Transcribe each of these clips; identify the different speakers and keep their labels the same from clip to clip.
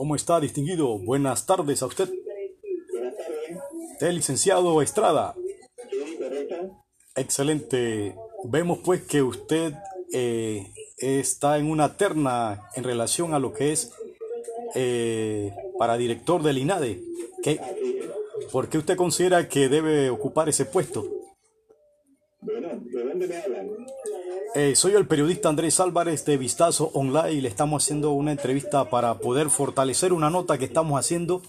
Speaker 1: ¿Cómo está, distinguido? Buenas tardes a usted.
Speaker 2: Buenas tardes.
Speaker 1: El licenciado Estrada. Excelente. Vemos pues que usted eh, está en una terna en relación a lo que es eh, para director del INADE. ¿Qué,
Speaker 2: Así es.
Speaker 1: ¿Por qué usted considera que debe ocupar ese puesto?
Speaker 2: Bueno, ¿de?
Speaker 1: Eh, soy el periodista Andrés Álvarez de Vistazo Online y le estamos haciendo una entrevista para poder fortalecer una nota que estamos haciendo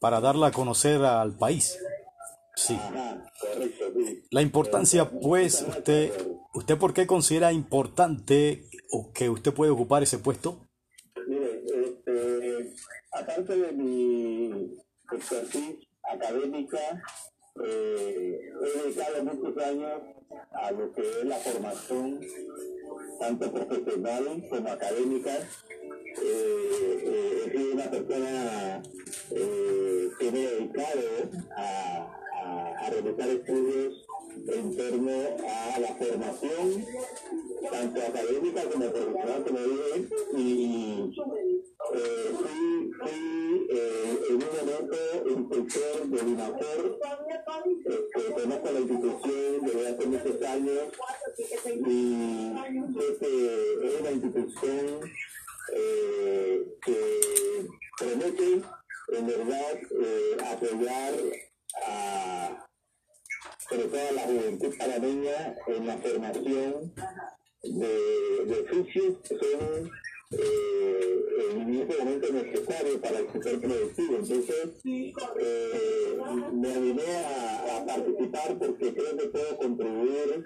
Speaker 1: para darla a conocer al país. Sí. La importancia, pues, usted, ¿usted por qué considera importante o que usted puede ocupar ese puesto?
Speaker 2: Mire, este, aparte de mi expertise académica, eh, he dedicado muchos años a lo que es la formación, tanto profesional como académica. Eh, eh, una persona eh, que me he dedicado a, a, realizar estudios en torno a la formación, tanto académica como profesional, como dije, y eh, fui, fui eh, en un momento instructor de UNAFOR, este, conozco la institución y que es una institución eh, que promete en verdad eh, apoyar a sobre todo a la juventud panameña en la formación de, de oficios que son eh, en este momento necesarios para el sector productivo. Entonces, eh, me animé a participar porque creo que puedo contribuir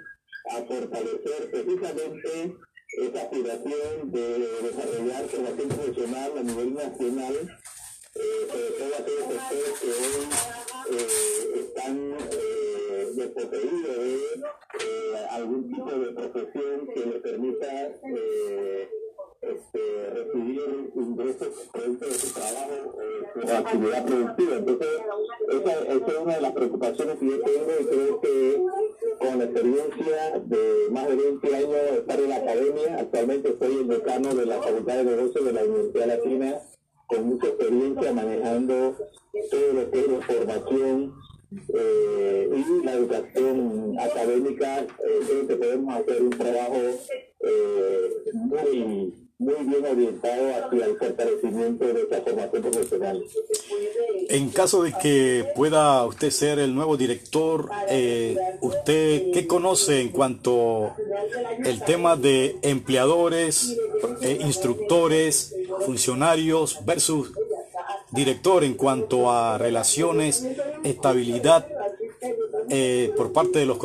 Speaker 2: a fortalecer precisamente esa aspiración de desarrollar formación profesional a nivel nacional, eh, sobre todo aquellos sectores que hoy eh, están eh, desposeídos de eh, algún tipo de profesión que les permita eh, este, recibir ingresos producto de su trabajo su actividad productiva. Entonces, esa, es una de las preocupaciones que yo tengo y creo que experiencia de más de 20 años de estar en la academia, actualmente soy el decano de la Facultad de Negocios de la Universidad Latina, con mucha experiencia manejando todo lo que es la formación eh, y la educación académica, eh, creo que podemos hacer un trabajo eh, muy, muy bien orientado hacia el fortalecimiento de esta formación profesional.
Speaker 1: En caso de que pueda usted ser el nuevo director, eh, ¿usted qué conoce en cuanto el tema de empleadores, eh, instructores, funcionarios versus director en cuanto a relaciones, estabilidad eh, por parte de los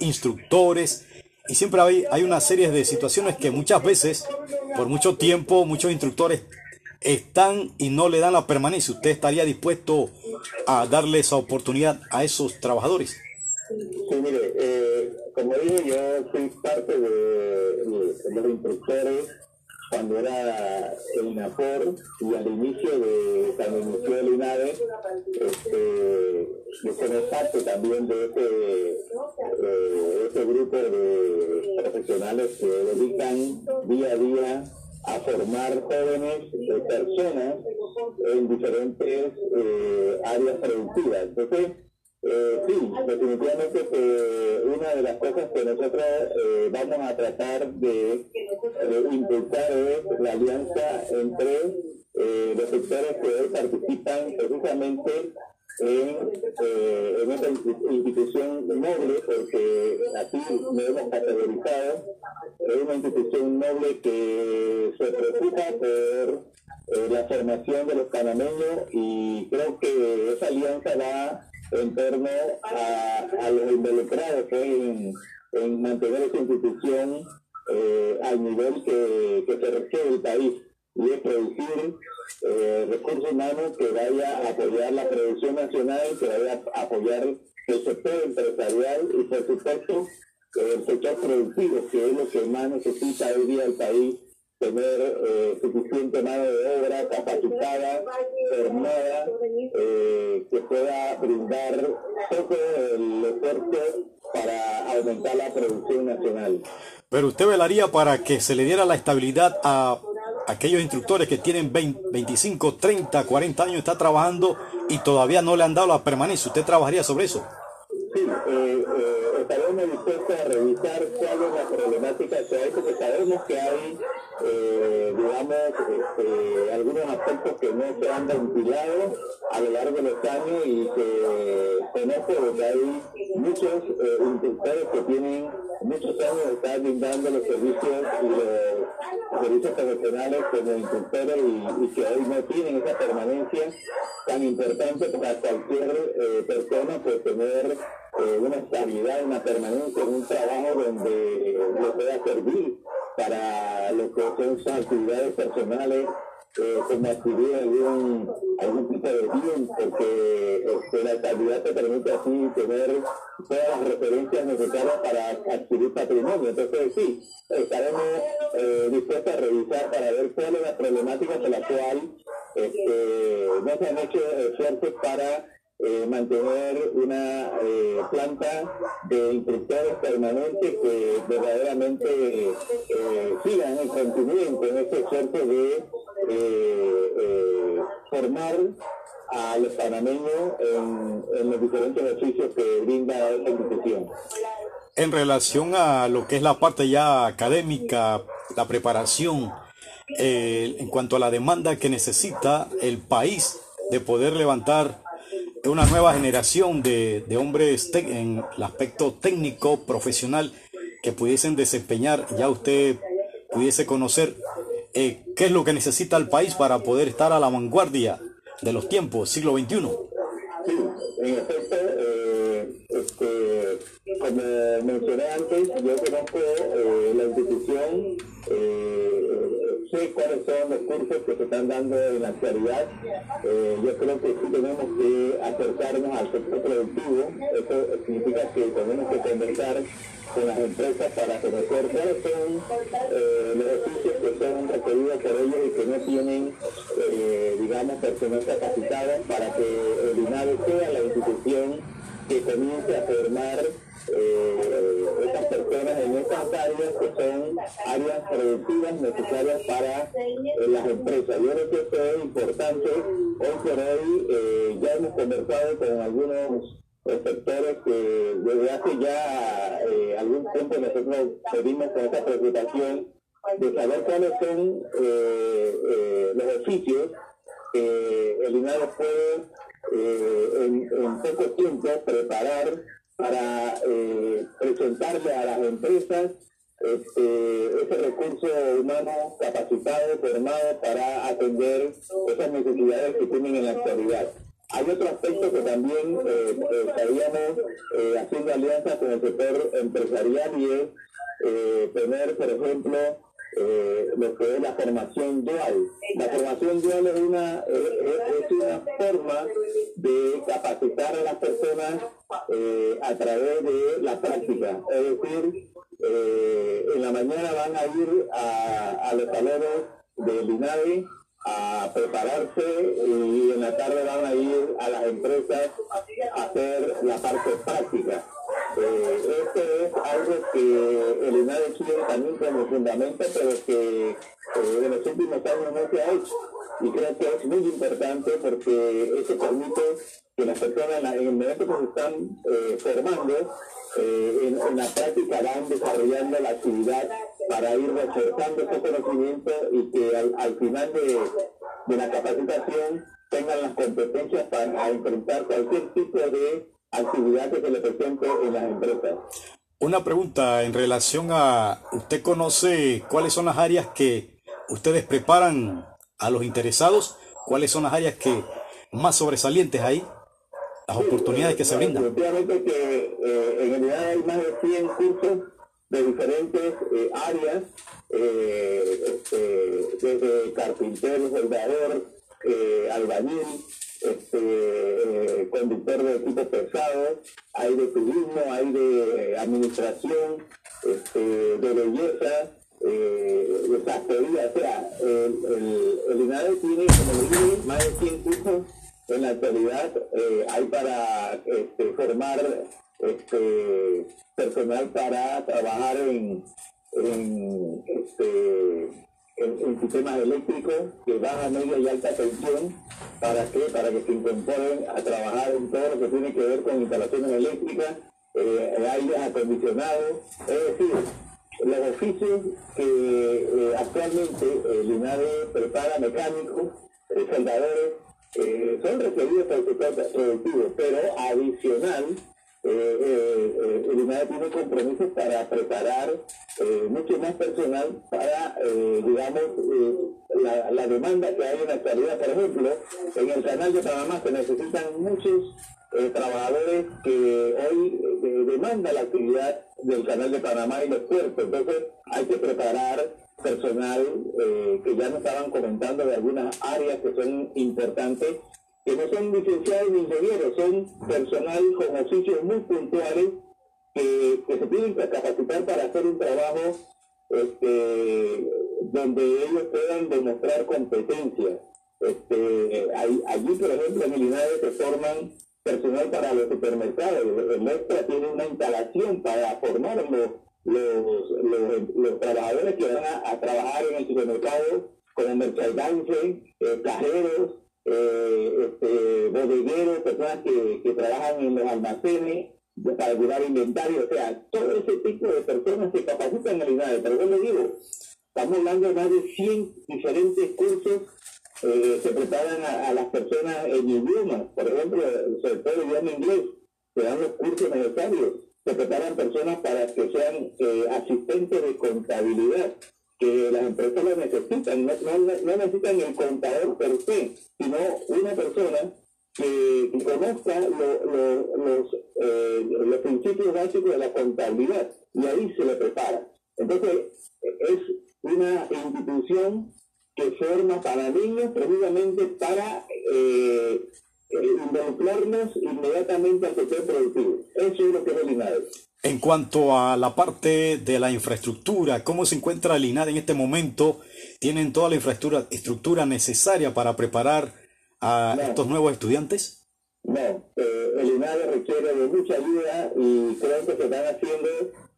Speaker 1: instructores? Y siempre hay, hay una serie de situaciones que muchas veces, por mucho tiempo, muchos instructores están y no le dan la permanencia. ¿Usted estaría dispuesto a darle esa oportunidad a esos trabajadores?
Speaker 2: Sí, mire, eh, como dije, yo fui parte de los instructores cuando era el INAFOR y al inicio de cuando inició el INADE, este, parte también de ese, eh, ese grupo de profesionales que dedican día a día a formar jóvenes eh, personas en diferentes eh, áreas productivas. Entonces, eh, sí, definitivamente que una de las cosas que nosotros eh, vamos a tratar de, de impulsar es la alianza entre eh, los sectores que hoy participan precisamente en, eh, esta insti- institución noble, porque así lo hemos categorizado, es una institución noble que se preocupa por eh, la formación de los panameños y creo que esa alianza va en torno a, a los involucrados en, en mantener esa institución eh, al nivel que, que se requiere el país y es producir eh, recursos humanos que vaya a apoyar la producción nacional, que vaya a apoyar el sector empresarial y por supuesto el sector productivo, que es lo que más necesita hoy día el país, tener eh, suficiente mano de obra capacitada, formada, eh, que pueda brindar todo el esfuerzo para aumentar la producción nacional.
Speaker 1: Pero usted velaría para que se le diera la estabilidad a aquellos instructores que tienen 25, 30, 40 años, está trabajando y todavía no le han dado la permanencia. ¿Usted trabajaría sobre eso?
Speaker 2: Sí, eh, eh, estaremos dispuestos a revisar cuál es la problemática que hay, porque sabemos que hay, eh, digamos, este, algunos aspectos que no se han ventilado a lo largo de los años y que conozco que hay muchos eh, que tienen muchos años de estar brindando los servicios y los servicios profesionales como y, que hoy no tienen esa permanencia tan importante para cualquier eh, persona pues tener eh, una estabilidad, una permanencia en un trabajo donde le pueda servir para lo que son actividades personales eh, como adquirir algún, algún tipo de bien, porque este, la estabilidad te permite así tener todas las referencias necesarias para adquirir patrimonio. Entonces, sí, estaremos eh, dispuestos a revisar para ver cuál es la problemática por la cual este, no se han hecho esfuerzos para eh, mantener una eh, planta de instructores permanentes que verdaderamente eh, sigan el continúen en este esfuerzo de formar a los panameños en, los diferentes oficios que brinda esta institución.
Speaker 1: En relación a lo que es la parte ya académica, la preparación, en cuanto a la demanda que necesita el país de poder levantar una nueva generación de, hombres en el aspecto técnico, profesional, que pudiesen desempeñar, ya usted pudiese conocer eh, qué es lo que necesita el país para poder estar a la vanguardia de los tiempos, siglo XXI.
Speaker 2: Sí, en efecto, eh, este, como mencioné antes, yo conozco eh, la institución, sé cuáles son los que se están dando en la actualidad. Eh, yo creo que sí tenemos que acercarnos al sector productivo. Eso significa que tenemos que conversar con las empresas para conocer cuáles son los oficios que son requeridos por ellos y que no tienen, eh, digamos, personal capacitado para que el INAVE sea la institución que comience a formar eh, estas personas en estas áreas que son áreas productivas necesarias para eh, las empresas. Yo creo que esto es importante. Hoy por hoy eh, ya hemos conversado con algunos sectores que desde hace ya eh, algún tiempo nosotros pedimos con esta preocupación de saber cuáles son los oficios que el INADO puede en, en poco tiempo preparar para eh, presentarle a las empresas este, ese recurso humano capacitado, formado para atender esas necesidades que tienen en la actualidad. Hay otro aspecto que también eh, eh estaríamos eh, haciendo alianzas con el sector empresarial y es tener, por ejemplo, eh, lo que es la formación dual. La formación dual es una, es una forma de capacitar a las personas eh, a través de la práctica. Es decir, eh, en la mañana van a ir a, a los salones del INAVI a prepararse y en la tarde van a ir a las empresas a hacer la parte práctica. Eh, esto es algo que el INADE Chile también como fundamento, pero que eh, en los últimos años no se ha hecho. Y creo que es muy importante porque eso permite que las personas en el momento que se están eh, formando, eh, en, la práctica van desarrollando la actividad para ir reforzando ese conocimiento y que al, final de, de la capacitación tengan las competencias para enfrentar cualquier tipo de actividad que se le presente en las empresas.
Speaker 1: Una pregunta en relación a, ¿usted conoce cuáles son las áreas que ustedes preparan a los interesados? ¿Cuáles son las áreas que más sobresalientes hay? Las oportunidades que se brindan.
Speaker 2: Efectivamente que eh, en realidad hay más de 100 cursos de diferentes eh, áreas, eh, este, desde carpintero, soldador, albañil, este, eh, conductor de equipos pesados, hay de turismo, hay de eh, administración, este, de belleza, eh, de sastrería. O sea, el, el, el INADE tiene, como dije, más de 100 cursos en la actualidad. Eh, hay para este, formar este, personal para trabajar en, en este, en, sistemas eléctricos que van a media y alta tensión. ¿Para qué? Para que se incorporen a trabajar en todo lo que tiene que ver con instalaciones eléctricas, eh, aire acondicionado. Es decir, los oficios que eh, actualmente el INADE prepara mecánicos, eh, soldadores, eh, son requeridos para el sector productivo, pero adicional eh, eh, eh, INADE tiene compromisos para preparar mucho más personal para, digamos, la, la, demanda que hay en la actualidad. Por ejemplo, en el canal de Panamá se necesitan muchos trabajadores que hoy demandan la actividad del canal de Panamá y los puertos. Entonces, hay que preparar personal que ya nos estaban comentando de algunas áreas que son importantes que no son licenciados ni ingenieros, son personal con oficios muy puntuales que, se tienen que capacitar para hacer un trabajo este, donde ellos puedan demostrar competencia. Este, allí, por ejemplo, en el INADE se forman personal para los supermercados. El extra tiene una instalación para formar los, los, trabajadores que van a, trabajar en el supermercado con el merchandising, eh, cajeros, eh, este, bodegueros, personas que, que, trabajan en los almacenes para llevar inventario, o sea, todo ese tipo de personas se capacitan en la Pero yo le digo, estamos hablando de más de 100 diferentes cursos eh, se preparan a, las personas en idiomas, por ejemplo, sobre todo el idioma inglés, se dan los cursos necesarios, se preparan personas para que sean eh, asistentes de contabilidad, que las empresas lo necesitan, no, no, necesitan el contador per se, sino una persona que, conozca los, eh, los principios básicos de la contabilidad y ahí se le prepara. Entonces, es una institución que forma para niños precisamente para eh, involucrarnos inmediatamente al sector productivo. Eso es lo que es el INADE.
Speaker 1: En cuanto a la parte de la infraestructura, ¿cómo se encuentra el INADE en este momento? ¿Tienen toda la infraestructura estructura necesaria para preparar a estos nuevos estudiantes?
Speaker 2: No, eh, el INADE requiere de mucha ayuda y creo que se están haciendo,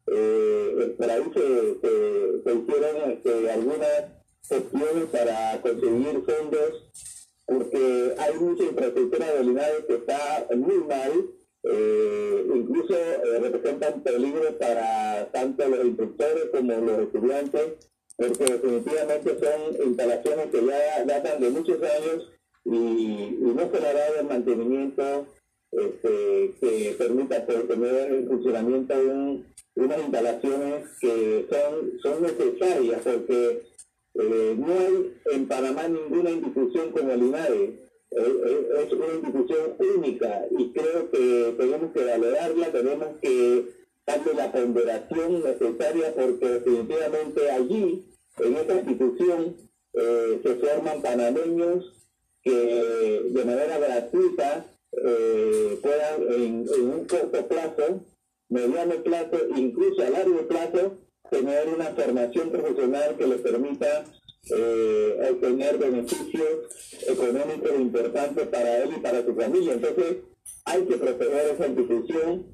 Speaker 2: eh, para ahí se, hicieron este, algunas gestiones para conseguir fondos, porque hay mucha infraestructura del INADE que está muy mal eh, incluso eh, representan peligro para tanto los instructores como los estudiantes, porque definitivamente son instalaciones que ya datan de muchos años y, no se le ha dado el mantenimiento este, que permita tener en funcionamiento unas instalaciones que son, son necesarias, porque eh, no hay en Panamá ninguna institución como el INADE es una institución única y creo que tenemos que valorarla, tenemos que darle la ponderación necesaria porque definitivamente allí, en esta institución, eh, se forman panameños que de manera gratuita eh, puedan en, un corto plazo, mediano plazo, incluso a largo plazo, tener una formación profesional que les permita eh, obtener beneficios económicos importantes para él y para su familia. Entonces, hay que proteger esa institución,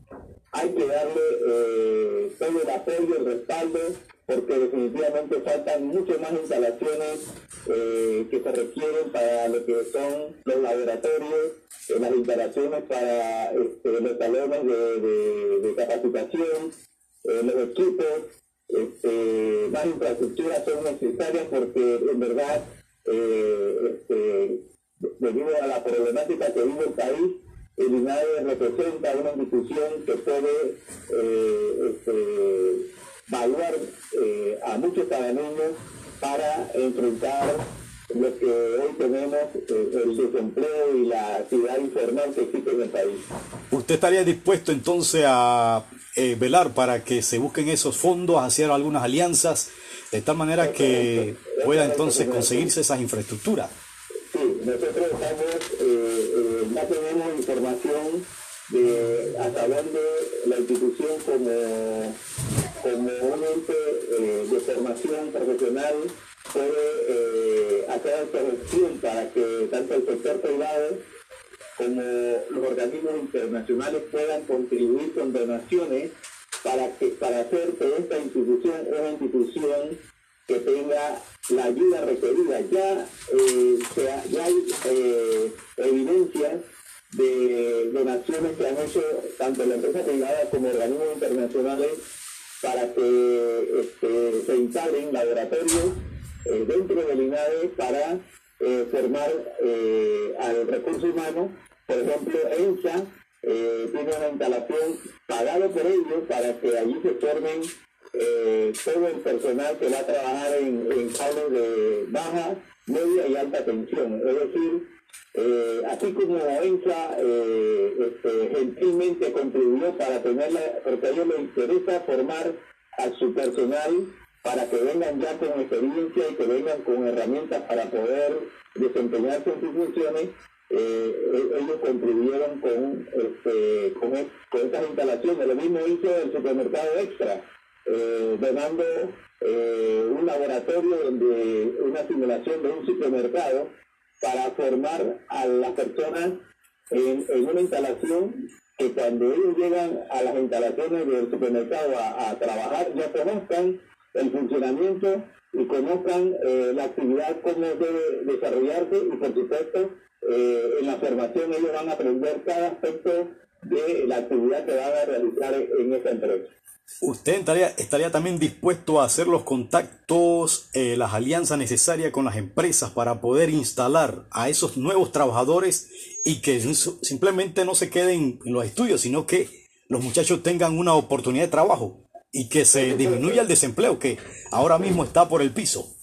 Speaker 2: hay que darle eh, todo el apoyo, el respaldo, porque definitivamente faltan muchas más instalaciones eh, que se requieren para lo que son los laboratorios, eh, las instalaciones para este, los salones de, de capacitación, los equipos, este, infraestructuras son necesarias porque en verdad, eh, este, debido a la problemática que vive el país, el INAE representa una institución que puede eh, este, evaluar eh, a muchos panameños para enfrentar lo que hoy tenemos, el desempleo y la actividad informal que existe en el país.
Speaker 1: ¿Usted estaría dispuesto entonces a eh, velar para que se busquen esos fondos, hacer algunas alianzas, de tal manera que pueda entonces conseguirse esas infraestructuras.
Speaker 2: Sí, nosotros estamos, eh, eh, ya tenemos información de hasta dónde la institución como, como un ente de formación profesional puede hacer corrección para que tanto el sector privado como los organismos internacionales puedan contribuir con donaciones para, que, para hacer que esta institución una institución que tenga la ayuda requerida. Ya, eh, ya hay eh, evidencias de donaciones que han hecho tanto la empresa privada como organismos internacionales para que este, se instalen laboratorios eh, dentro del INADE para formar al recurso humano. Por ejemplo, ENSA tiene una instalación pagada por ellos para que allí se formen eh, todo el personal que va a trabajar en, en de baja, media y alta tensión. Es decir, eh, así como ENSA eh, este, gentilmente contribuyó para tenerla, porque a ellos les interesa formar a su personal para que vengan ya con experiencia y que vengan con herramientas para poder desempeñarse en sus funciones, eh, e-, ellos contribuyeron con, este, con, estas instalaciones. Lo mismo hizo el supermercado extra eh, donando eh, un laboratorio donde una simulación de un supermercado para formar a las personas en, una instalación que cuando ellos llegan a las instalaciones del supermercado a, trabajar ya conozcan el funcionamiento y conozcan eh, la actividad, cómo debe desarrollarse y por supuesto eh, en la formación ellos van a aprender cada aspecto de la actividad que van a realizar en esa empresa.
Speaker 1: ¿Usted estaría, estaría también dispuesto a hacer los contactos, eh, las alianzas necesarias con las empresas para poder instalar a esos nuevos trabajadores y que simplemente no se queden en los estudios, sino que los muchachos tengan una oportunidad de trabajo y que se disminuya el desempleo que ahora mismo está por el piso?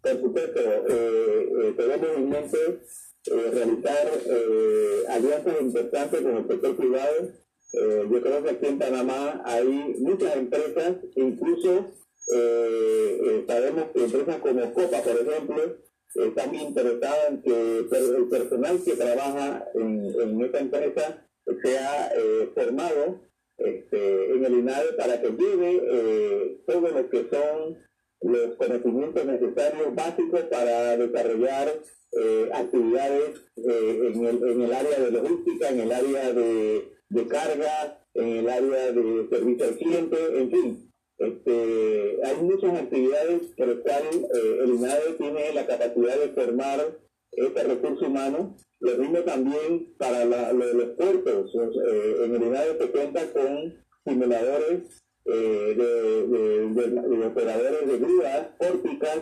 Speaker 2: Por supuesto, eh, eh, tenemos en mente realizar alianzas importantes con el sector privado eh, yo creo que aquí en Panamá hay muchas empresas, incluso eh, eh, sabemos que empresas como Copa, por ejemplo, están interesadas en que el personal que trabaja en, en empresa sea formado este, en el INADE para que lleve todo lo que son los conocimientos necesarios básicos para desarrollar actividades en, el, en el área de logística, en el área de de carga, en el área de servicio al cliente, en fin. Este, hay muchas actividades por las cuales eh, el INADE tiene la capacidad de formar este recurso humano. Lo mismo también para los puertos. Eh, en el INADE se cuenta con simuladores eh, de, operadores de grúas pórticas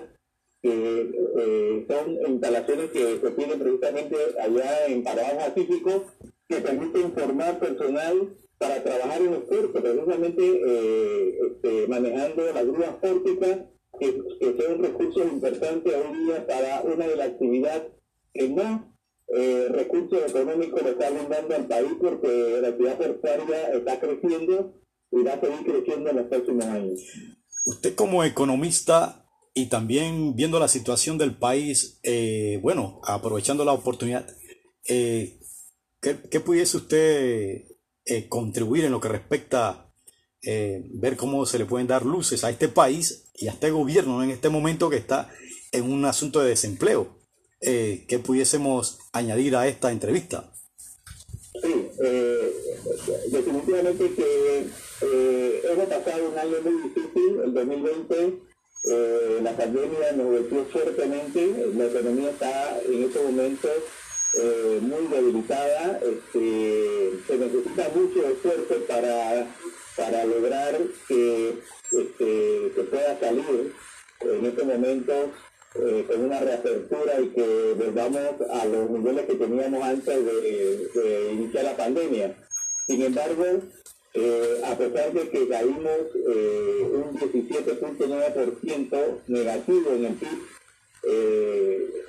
Speaker 2: que son instalaciones que se tienen precisamente allá en Paraguay Pacífico que permiten formar personal para trabajar en los puertos, precisamente eh, este, manejando las grúas pórticas, que, que son recursos importantes hoy día para una de las actividades que más eh, recursos económicos le está brindando al país, porque la actividad portuaria está creciendo y va a seguir creciendo en los próximos años.
Speaker 1: Usted como economista y también viendo la situación del país, eh, bueno, aprovechando la oportunidad, eh, ¿Qué, pudiese usted eh, contribuir en lo que respecta eh, ver cómo se le pueden dar luces a este país y a este gobierno en este momento que está en un asunto de desempleo? Eh, ¿Qué pudiésemos añadir a esta entrevista?
Speaker 2: Sí, definitivamente que hemos pasado un año muy difícil, el 2020. la pandemia nos golpeó fuertemente, la economía está en este momento eh, muy debilitada. Este, se necesita mucho esfuerzo para, para lograr que este, se pueda salir en este momento eh, con una reapertura y que volvamos a los niveles que teníamos antes de, iniciar la pandemia. Sin embargo, eh, a pesar de que caímos un 17.9% negativo en el PIB,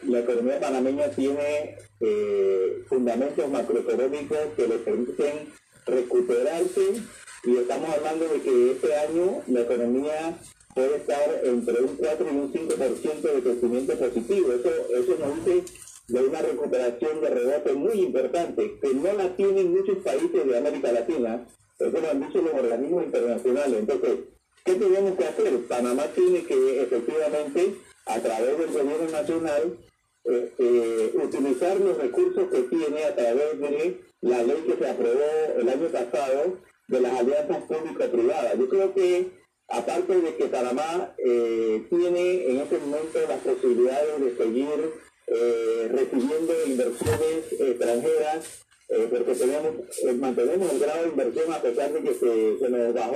Speaker 2: la economía panameña tiene eh, fundamentos macroeconómicos que le permiten recuperarse y estamos hablando de que este año la economía puede estar entre un 4 y un 5% de crecimiento positivo. Eso, eso nos dice de una recuperación de rebote muy importante, que no la tienen muchos países de América Latina, eso lo han dicho los organismos internacionales. Entonces, ¿qué tenemos que hacer? Panamá tiene que efectivamente, a través del gobierno nacional, eh, utilizar los recursos que tiene a través de la ley que se aprobó el año pasado de las alianzas público-privadas. Yo creo que aparte de que Panamá eh, tiene en este momento las posibilidades de seguir eh, recibiendo inversiones extranjeras, eh, porque tenemos, mantenemos el grado de inversión a pesar de que se, se nos bajó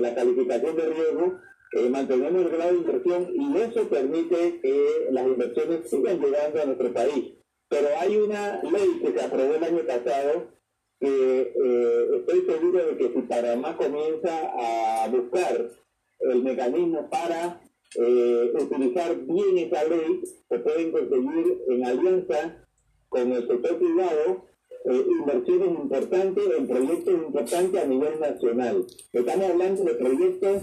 Speaker 2: la calificación de riesgo, mantenemos el grado de inversión y eso permite que las inversiones sigan llegando a nuestro país. Pero hay una ley que se aprobó el año pasado eh, estoy seguro de que si Panamá comienza a buscar el mecanismo para eh, utilizar bien esa ley, se pueden conseguir en alianza con el sector privado eh, inversiones importantes en proyectos importantes a nivel nacional. Estamos hablando de proyectos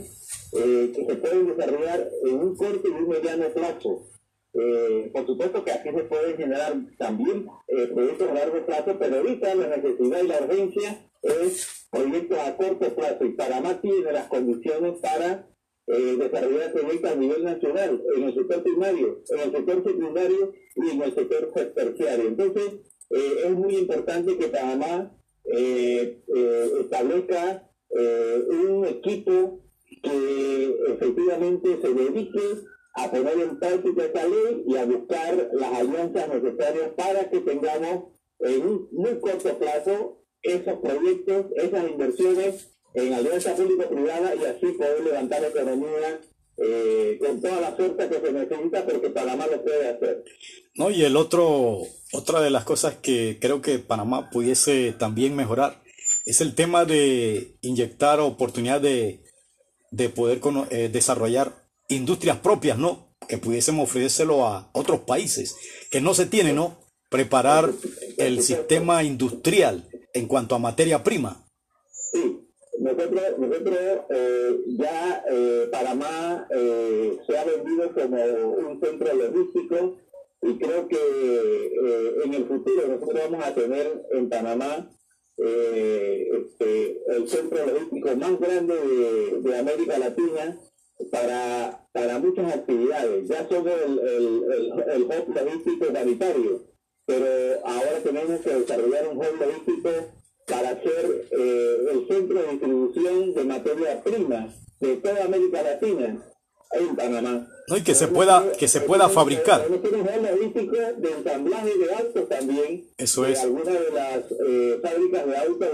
Speaker 2: que se pueden desarrollar en un corto y un mediano plazo. Eh, por supuesto que aquí se pueden generar también eh, proyectos a largo plazo, pero ahorita la necesidad y la urgencia es proyectos a corto plazo y Panamá tiene las condiciones para eh, desarrollar proyectos a nivel nacional, en el sector primario, en el sector secundario y en el sector terciario. Entonces, es muy importante que Panamá establezca un equipo que efectivamente se dedique a poner en práctica esta ley y a buscar las alianzas necesarias para que tengamos en un muy corto plazo esos proyectos, esas inversiones en alianza público-privada y así poder levantar la economía eh, con toda la fuerza que se necesita porque Panamá lo puede hacer.
Speaker 1: No, y el otro, otra de las cosas que creo que Panamá pudiese también mejorar es el tema de inyectar oportunidad de, de poder eh, desarrollar industrias propias, ¿no? Que pudiésemos ofrecérselo a otros países, que no se tiene, ¿no? Preparar el sistema industrial en cuanto a materia prima.
Speaker 2: Sí, nosotros, nosotros eh, ya eh, Panamá eh, se ha vendido como un centro logístico y creo que eh, en el futuro nosotros vamos a tener en Panamá este, el centro logístico más grande de, de América Latina para, para muchas actividades. Ya son el, el, el, hub logístico sanitario, pero ahora tenemos que desarrollar un hub logístico para ser eh, el centro de distribución de materia prima de toda América Latina en Panamá.
Speaker 1: No, y que se pueda, que se pueda fabricar.
Speaker 2: logístico de ensamblaje de autos también.
Speaker 1: Eso es.
Speaker 2: De algunas de las eh, fábricas de autos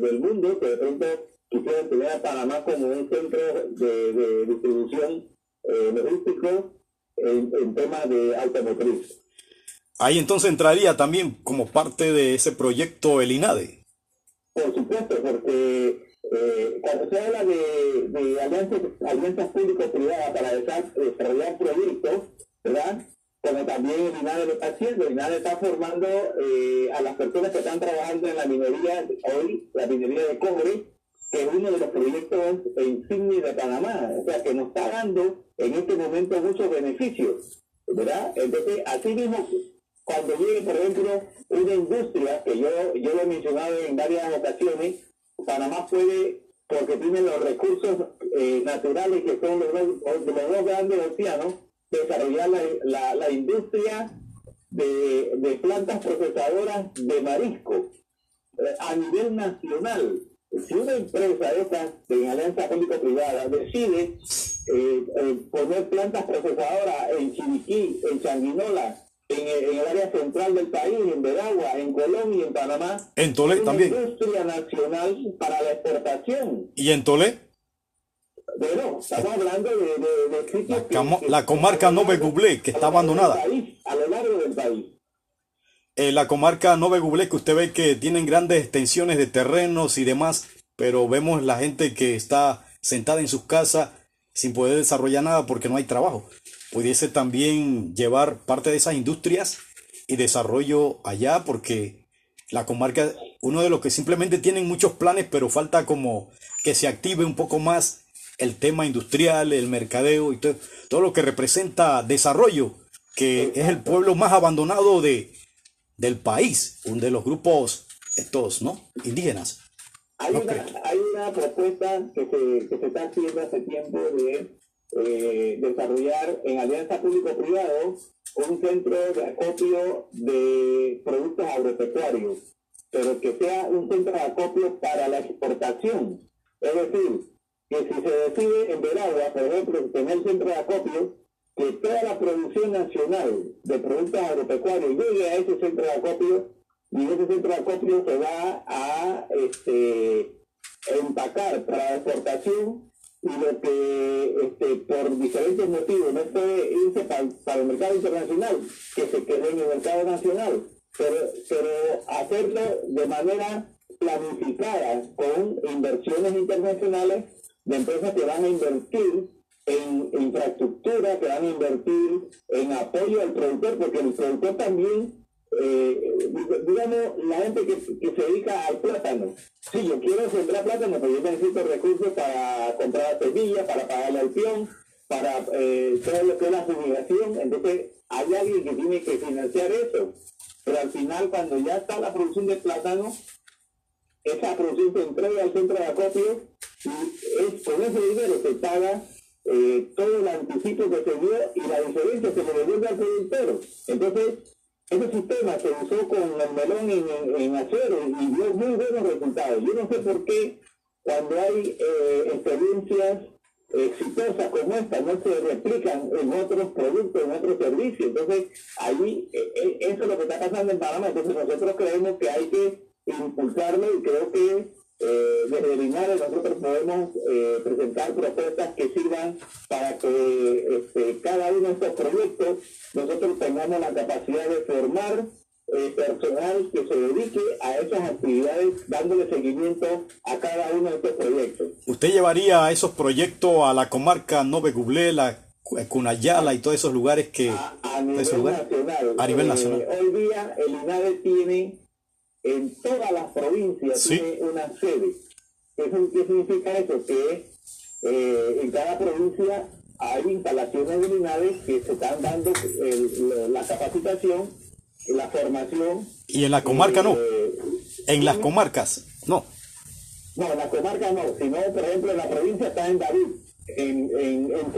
Speaker 2: del mundo que de pronto quisiera tener a Panamá como un centro de, distribución eh, logístico en, en temas de automotriz.
Speaker 1: Ahí entonces entraría también como parte de ese proyecto el INADE.
Speaker 2: Por supuesto, porque eh, cuando se habla de, de alianzas, alianzas público-privadas para desarrollar proyectos, ¿verdad? Como también el INADE lo está haciendo, el INADE está formando eh, a las personas que están trabajando en la minería, hoy, la minería de cobre, que es uno de los proyectos insignia de Panamá, o sea, que nos está dando en este momento muchos beneficios, ¿verdad? Entonces, así mismo, cuando llegue, por ejemplo, una industria, que yo, yo lo he mencionado en varias ocasiones, Panamá puede, porque tiene los recursos eh, naturales que son los dos, los dos grandes océanos, desarrollar la, la, la industria de, de plantas procesadoras de marisco eh, a nivel nacional si una empresa esta en alianza público-privada decide eh, eh, poner plantas procesadoras en Chiriquí, en Changuinola, en, el área central del país, en Veragua, en Colombia y en Panamá.
Speaker 1: En Tolé también.
Speaker 2: industria nacional para la exportación.
Speaker 1: ¿Y en Tolé?
Speaker 2: Bueno, estamos hablando de, de,
Speaker 1: de la, comarca Nove Gublé, que está abandonada.
Speaker 2: a lo largo del país.
Speaker 1: Eh, la comarca Nove Gublé, que usted ve que tienen grandes extensiones de terrenos y demás, pero vemos la gente que está sentada en sus casas sin poder desarrollar nada porque no hay trabajo. Pudiese también llevar parte de esas industrias y desarrollo allá porque la comarca, uno de los que simplemente tienen muchos planes, pero falta como que se active un poco más el tema industrial, el mercadeo y todo, todo lo que representa desarrollo, que es el pueblo más abandonado de, del país, uno de los grupos estos, ¿no? Indígenas.
Speaker 2: Hay, una, hay una propuesta que se, que se está haciendo hace tiempo de eh, desarrollar en alianza público-privado un centro de acopio de productos agropecuarios, pero que sea un centro de acopio para la exportación. Es decir, que si se decide en Veragua, por ejemplo, tener el centro de acopio, que toda la producción nacional de productos agropecuarios llegue a ese centro de acopio y ese centro de acopio se va a este, empacar para exportación y lo que este, por diferentes motivos no puede irse para, el mercado internacional, que se quede en el mercado nacional, pero, pero hacerlo de manera planificada con inversiones internacionales de empresas que van a invertir en infraestructura, que van a invertir en apoyo al productor, porque el productor también, eh, digamos, la gente que, se dedica al plátano. Si yo quiero sembrar plátano, pues yo necesito recursos para comprar semillas, para pagar el peón, para eh, todo lo que es la fumigación. Entonces, hay alguien que tiene que financiar eso. Pero al final, cuando ya está la producción de plátano, esa producción se entrega al centro de acopio y es, con ese dinero se paga eh, todo el anticipo que se dio y la diferencia se le devuelve al productor. Entonces, ese sistema se usó con el melón en, en, acero y dio muy buenos resultados. Yo no sé por qué cuando hay eh, experiencias exitosas como esta no se replican en otros productos, en otros servicios. Entonces, ahí eh, eso es lo que está pasando en Panamá. Entonces, nosotros creemos que hay que impulsarlo y creo que eh, desde Linares nosotros podemos eh, presentar propuestas que sirvan para que este, cada uno de estos proyectos nosotros tengamos la capacidad de formar eh, personal que se dedique a esas actividades dándole seguimiento a cada uno de estos proyectos.
Speaker 1: ¿Usted llevaría esos proyectos a la comarca Nove Gublé, la Cunayala y todos esos lugares que...
Speaker 2: A, nivel nacional.
Speaker 1: A nivel nacional.
Speaker 2: hoy día el INADE tiene en todas las provincias tiene una sede. ¿Qué, significa eso? Que eh, en cada provincia hay instalaciones unidades que se están dando la capacitación, la formación.
Speaker 1: ¿Y en la comarca no? Eh, ¿En las comarcas? No.
Speaker 2: No, en la comarca no, sino, por ejemplo, en la provincia está en David, en, en, en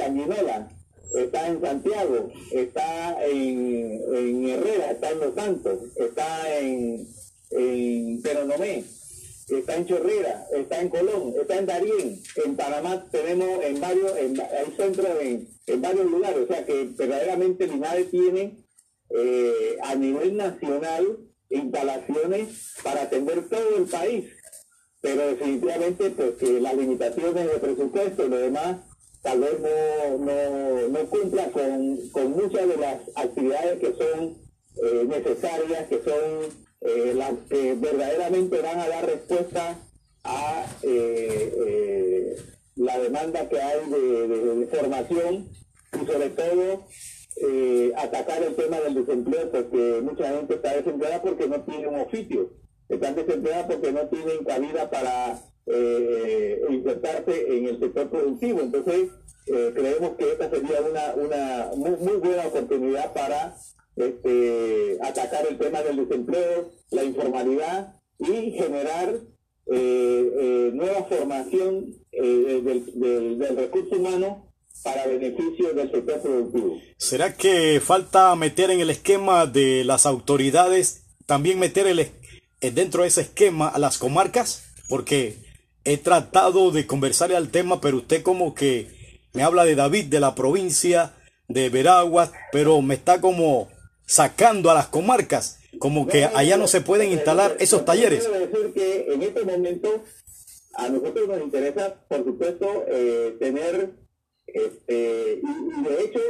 Speaker 2: está en Santiago, está en, en Herrera, está en Los Santos, está en, está en Chorrera, está en Colón, está en Darién, en Panamá tenemos en varios, hay centros en, varios lugares, o sea que verdaderamente Linares tiene eh, a nivel nacional instalaciones para atender todo el país, pero definitivamente pues que las limitaciones de presupuesto y lo demás tal vez no, no, no cumpla con, con, muchas de las actividades que son eh, necesarias, que son eh, las que verdaderamente van a dar respuesta a eh, eh, la demanda que hay de, formación y sobre todo atacar el tema del desempleo porque mucha gente está desempleada porque no tiene un oficio, están desempleadas porque no tienen cabida para insertarse en el sector productivo. Entonces, creemos que esta sería una, una muy buena oportunidad para este, atacar el tema del desempleo, la informalidad y generar eh, eh, nueva formación eh, del, del, recurso humano para beneficio del sector productivo.
Speaker 1: ¿Será que falta meter en el esquema de las autoridades, también meter el, dentro de ese esquema a las comarcas? Porque he tratado de conversar al tema, pero usted como que me habla de David, de la provincia de Veraguas, pero me está como sacando a las comarcas, como que allá no se pueden instalar esos talleres.
Speaker 2: Quiero decir que en este momento a nosotros nos interesa, por supuesto, eh, tener, este, y, de hecho,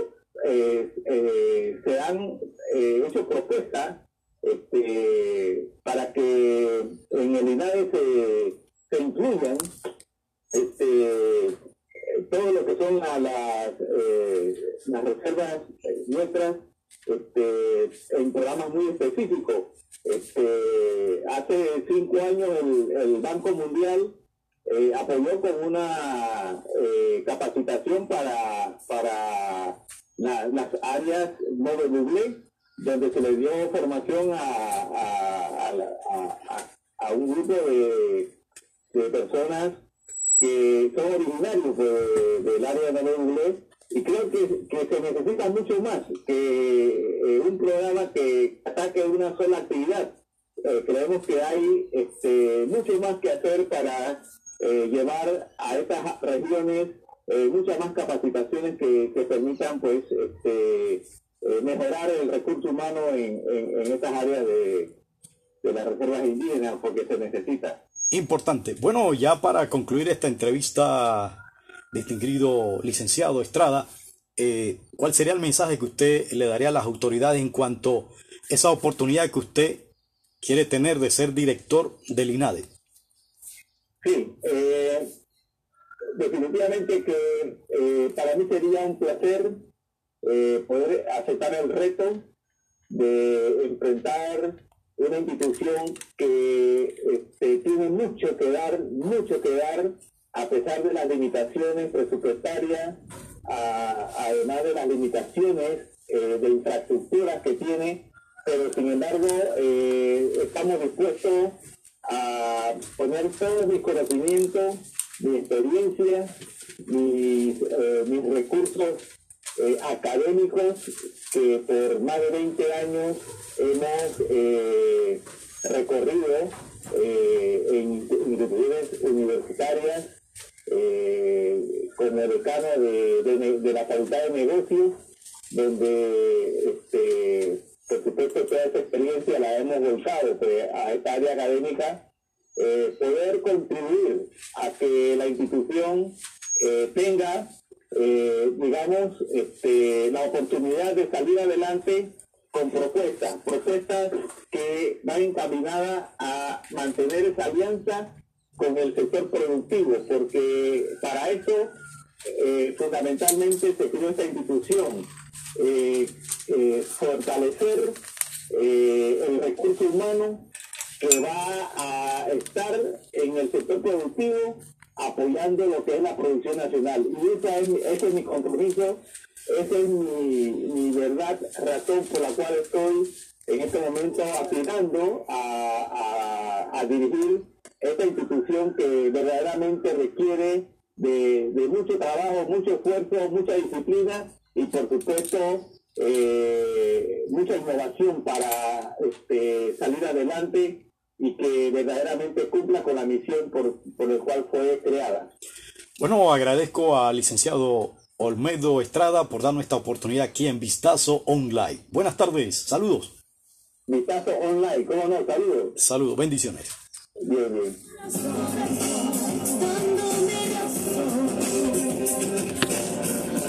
Speaker 2: eh, eh, se han hecho propuestas este, para que en el INADE se, se incluyan este, todo lo que son las, las reservas nuestras este, en programas muy específicos. Este, hace cinco años el, Banco Mundial eh, apoyó con una eh, capacitación para, para las áreas no de Google, donde se le dio formación a, a, un grupo de, de, personas que son originarios del área de Google y creo que, que, se necesita mucho más que eh, un programa que ataque una sola actividad. Eh, creemos que hay este, mucho más que hacer para llevar a estas regiones muchas más capacitaciones que, permitan pues este, mejorar el recurso humano en, en, estas áreas de, de las reservas indígenas porque se necesita.
Speaker 1: Importante. Bueno, ya para concluir esta entrevista, distinguido licenciado Estrada, eh, ¿cuál sería el mensaje que usted le daría a las autoridades en cuanto a esa oportunidad que usted quiere tener de ser director del INADE?
Speaker 2: Sí, eh, definitivamente que eh, para mí sería un placer poder aceptar el reto de enfrentar una institución que este, tiene mucho que dar, mucho que dar, a pesar de las limitaciones presupuestarias además de las limitaciones eh, de infraestructuras que tiene, pero sin embargo eh, estamos dispuestos a poner todos mis conocimientos, mi experiencia, mis, eh, recursos académicos que por más de 20 años hemos recorrido en instituciones universitarias eh, como decano de, de, la Facultad de Negocios, donde, este, por supuesto, toda esa experiencia la hemos volcado pues, a esta área académica, eh, poder contribuir a que la institución eh, tenga, eh, digamos, este, la oportunidad de salir adelante con propuestas, propuestas que van encaminadas a mantener esa alianza con el sector productivo, porque para eso eh, fundamentalmente se creó esta institución, eh, eh, fortalecer el recurso humano que va a estar en el sector productivo apoyando lo que es la producción nacional. Y esa es, ese es mi compromiso, esa es mi, verdad, razón por la cual estoy en este momento aspirando a, a dirigir esta institución que verdaderamente requiere de, mucho trabajo, mucho esfuerzo, mucha disciplina y por supuesto eh, mucha innovación para este, salir adelante y que verdaderamente cumpla con la misión por, por la cual fue creada.
Speaker 1: Bueno, agradezco al licenciado Olmedo Estrada por darnos esta oportunidad aquí en Vistazo Online. Buenas tardes, saludos.
Speaker 2: Vistazo Online, ¿cómo no? Saludos.
Speaker 1: Saludos, bendiciones.
Speaker 2: Bien, bien.